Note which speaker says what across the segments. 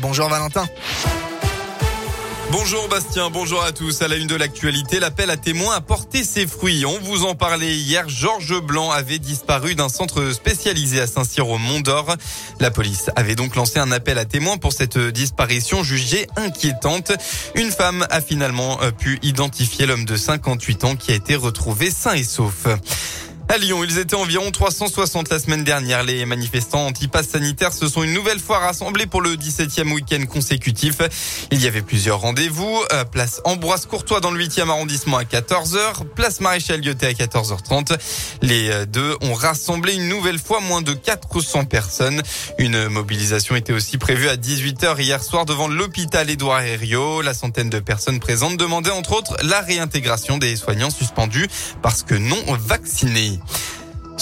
Speaker 1: Bonjour Valentin.
Speaker 2: Bonjour Bastien, bonjour à tous. À la une de l'actualité, l'appel à témoins a porté ses fruits. On vous en parlait hier. Georges Blanc avait disparu d'un centre spécialisé à Saint-Cyr au Mont d'Or. La police avait donc lancé un appel à témoins pour cette disparition jugée inquiétante. Une femme a finalement euh, pu identifier l'homme de 58 ans qui a été retrouvé sain et sauf. À Lyon, ils étaient environ 360 la semaine dernière. Les manifestants anti-pass sanitaires se sont une nouvelle fois rassemblés pour le 17e week-end consécutif. Il y avait plusieurs rendez-vous. Euh, place Ambroise Courtois dans le 8e arrondissement à 14h. Place Maréchal Lyoté à 14h30. Les euh, deux ont rassemblé une nouvelle fois moins de 400 personnes. Une mobilisation était aussi prévue à 18h hier soir devant l'hôpital Édouard Herriot. La centaine de personnes présentes demandaient entre autres la réintégration des soignants suspendus parce que non vaccinés.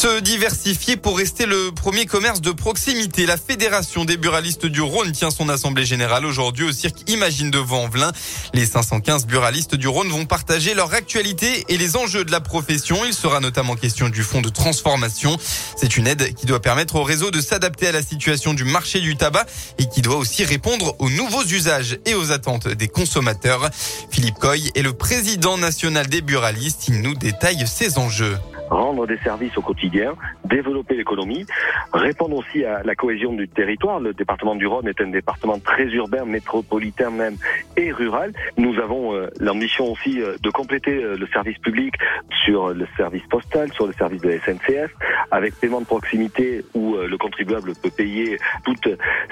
Speaker 2: Se diversifier pour rester le premier commerce de proximité. La Fédération des buralistes du Rhône tient son assemblée générale aujourd'hui au cirque Imagine de Vaux-en-Velin. Les 515 buralistes du Rhône vont partager leur actualité et les enjeux de la profession. Il sera notamment question du fonds de transformation. C'est une aide qui doit permettre au réseau de s'adapter à la situation du marché du tabac et qui doit aussi répondre aux nouveaux usages et aux attentes des consommateurs. Philippe Coy est le président national des buralistes. Il nous détaille ces enjeux
Speaker 3: rendre des services au quotidien, développer l'économie, répondre aussi à la cohésion du territoire. Le département du Rhône est un département très urbain, métropolitain même et rural. Nous avons euh, l'ambition aussi euh, de compléter euh, le service public sur le service postal, sur le service de SNCF, avec paiement de proximité où le contribuable peut payer toutes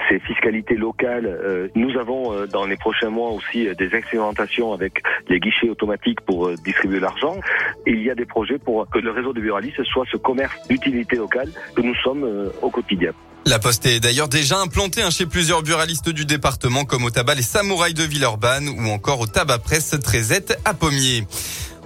Speaker 3: ses fiscalités locales. Nous avons dans les prochains mois aussi des expérimentations avec les guichets automatiques pour distribuer l'argent. Il y a des projets pour que le réseau de buralistes soit ce commerce d'utilité locale que nous sommes euh, au quotidien.
Speaker 2: La Poste est d'ailleurs déjà implantée hein, chez plusieurs buralistes du département comme au tabac les Samouraïs de Villeurbanne ou encore au tabac presse Trézette à Pommier.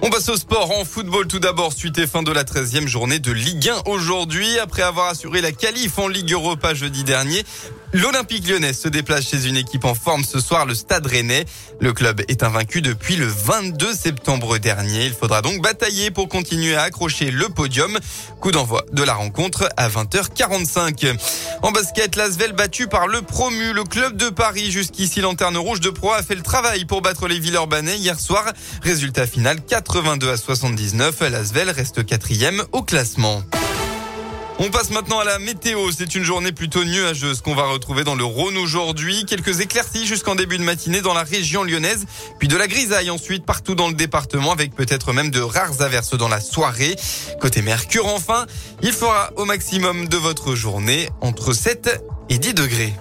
Speaker 2: On passe au sport en football tout d'abord, suite et fin de la 13e journée de Ligue 1 aujourd'hui. Après avoir assuré la qualif en Ligue Europa jeudi dernier, l'Olympique lyonnais se déplace chez une équipe en forme ce soir, le Stade Rennais. Le club est invaincu depuis le 22 septembre dernier. Il faudra donc batailler pour continuer à accrocher le podium. Coup d'envoi de la rencontre à 20h45. En basket, l'Asvel battu par le promu, le club de Paris. Jusqu'ici, lanterne rouge de Pro a fait le travail pour battre les Villeurbanais hier soir. Résultat final 82 à 79. L'Asvel reste quatrième au classement. On passe maintenant à la météo. C'est une journée plutôt nuageuse qu'on va retrouver dans le Rhône aujourd'hui. Quelques éclaircies jusqu'en début de matinée dans la région lyonnaise, puis de la grisaille ensuite partout dans le département avec peut-être même de rares averses dans la soirée. Côté Mercure enfin, il fera au maximum de votre journée entre 7 et 10 degrés.